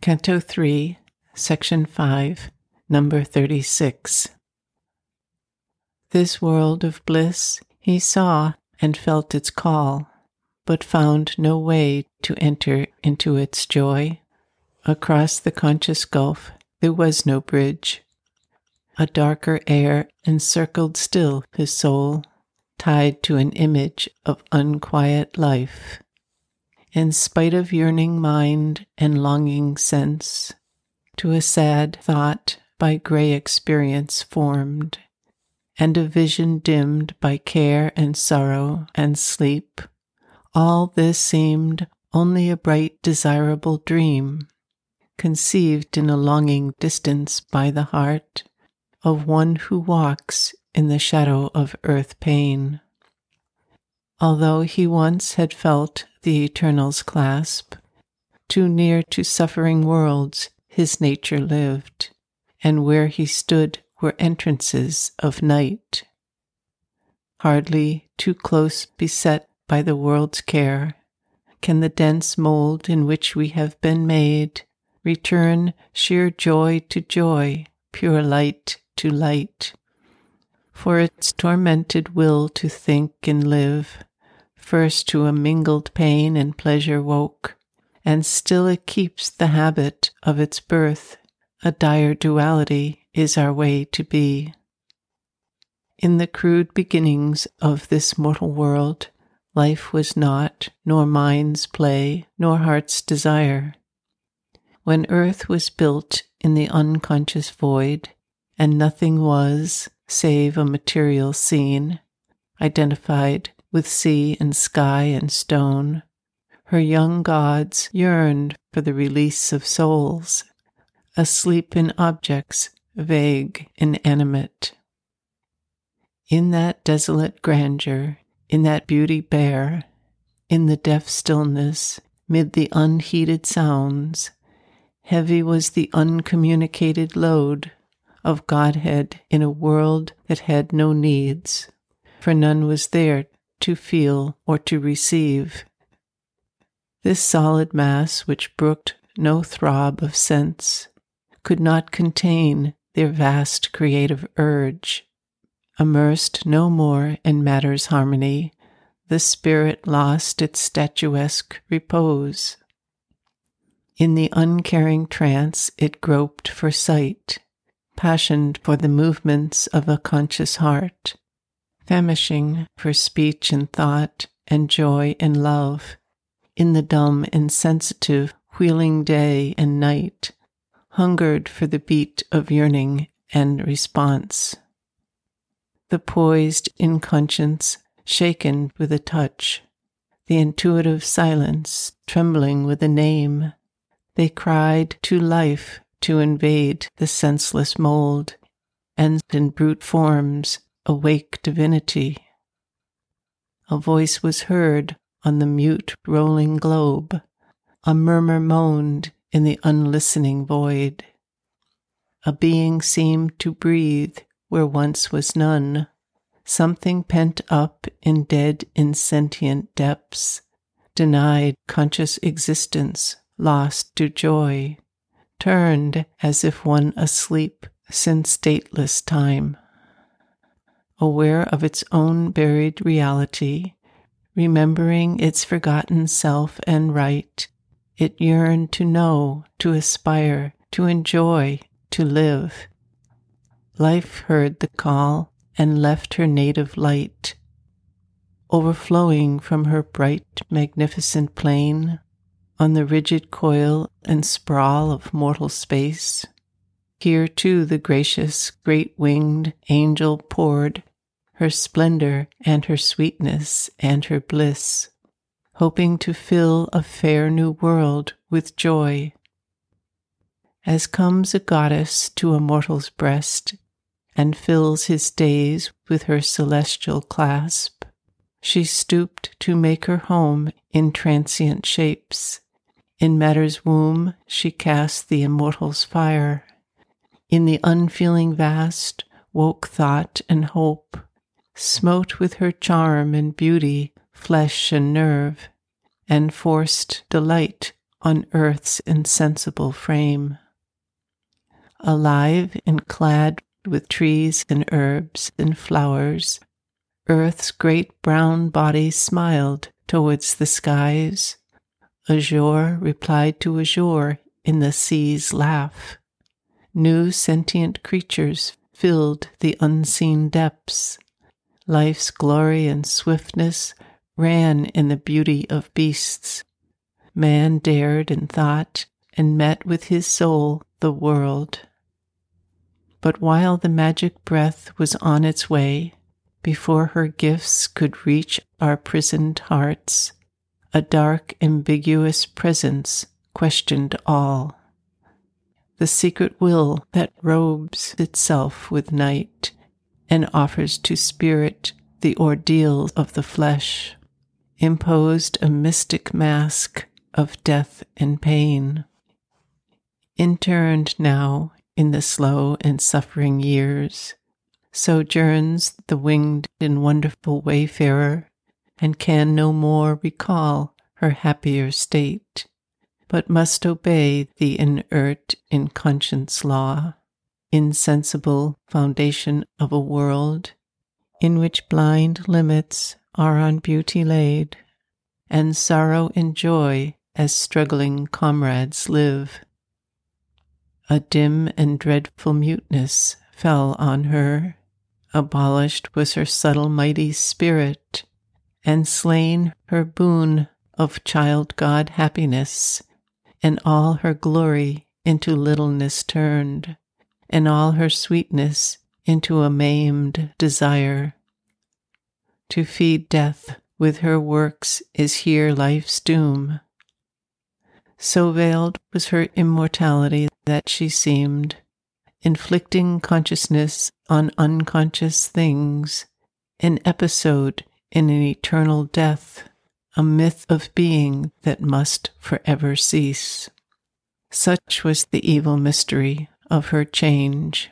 Canto 3, Section 5, Number 36. This world of bliss he saw and felt its call, but found no way to enter into its joy. Across the conscious gulf there was no bridge. A darker air encircled still his soul, tied to an image of unquiet life. In spite of yearning mind and longing sense, to a sad thought by gray experience formed, and a vision dimmed by care and sorrow and sleep, all this seemed only a bright, desirable dream, conceived in a longing distance by the heart of one who walks in the shadow of earth pain. Although he once had felt the Eternal's clasp, too near to suffering worlds his nature lived, and where he stood were entrances of night. Hardly too close beset by the world's care, can the dense mold in which we have been made return sheer joy to joy, pure light to light. For its tormented will to think and live, first to a mingled pain and pleasure woke, and still it keeps the habit of its birth. A dire duality is our way to be. In the crude beginnings of this mortal world, life was not, nor mind's play, nor heart's desire. When earth was built in the unconscious void, and nothing was save a material scene, identified with sea and sky and stone, her young gods yearned for the release of souls, asleep in objects vague, inanimate. In that desolate grandeur, in that beauty bare, in the deaf stillness, mid the unheeded sounds, heavy was the uncommunicated load of Godhead in a world that had no needs, for none was there to feel or to receive. This solid mass, which brooked no throb of sense, could not contain their vast creative urge. Immersed no more in matter's harmony, the spirit lost its statuesque repose. In the uncaring trance, it groped for sight, passioned for the movements of a conscious heart, famishing for speech and thought and joy and love, in the dumb, insensitive, wheeling day and night, hungered for the beat of yearning and response. The poised inconscience, shaken with a touch, the intuitive silence trembling with a name, they cried to life to invade the senseless mold, and in brute forms awake divinity. A voice was heard on the mute rolling globe, a murmur moaned in the unlistening void. A being seemed to breathe where once was none, something pent up in dead, insentient depths, denied conscious existence, lost to joy, turned as if one asleep since dateless time. Aware of its own buried reality, remembering its forgotten self and right, it yearned to know, to aspire, to enjoy, to live. Life heard the call and left her native light. Overflowing from her bright, magnificent plane on the rigid coil and sprawl of mortal space. Here too the gracious, great winged angel poured her splendor and her sweetness and her bliss hoping to fill a fair new world with joy. As comes a goddess to a mortal's breast and fills his days with her celestial clasp, she stooped to make her home in transient shapes. In matter's womb she cast the immortal's fire. In the unfeeling vast woke thought and hope, smote with her charm and beauty flesh and nerve, and forced delight on earth's insensible frame. Alive and clad with trees and herbs and flowers, earth's great brown body smiled towards the skies. Azure replied to azure in the sea's laugh. New sentient creatures filled the unseen depths. Life's glory and swiftness ran in the beauty of beasts. Man dared and thought and met with his soul the world. But while the magic breath was on its way, before her gifts could reach our prisoned hearts, a dark, ambiguous presence questioned all. The secret will that robes itself with night and offers to spirit the ordeal of the flesh, imposed a mystic mask of death and pain. Interned now in the slow and suffering years, sojourns the winged and wonderful wayfarer, and can no more recall her happier state, but must obey the inert in conscience law, insensible foundation of a world in which blind limits are on beauty laid, and sorrow and joy as struggling comrades live. A dim and dreadful muteness fell on her. Abolished was her subtle, mighty spirit, and slain her boon of child God happiness, and all her glory into littleness turned, and all her sweetness into a maimed desire. To feed death with her works is here life's doom. So veiled was her immortality that she seemed, inflicting consciousness on unconscious things, an episode in an eternal death, a myth of being that must forever cease. Such was the evil mystery of her change.